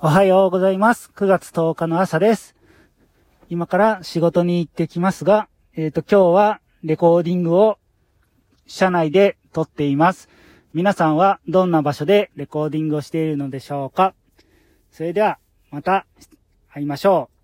おはようございます。9月10日の朝です。今から仕事に行ってきますが、えっ、と、今日はレコーディングを車内で撮っています。皆さんはどんな場所でレコーディングをしているのでしょうかそれでは、また会いましょう。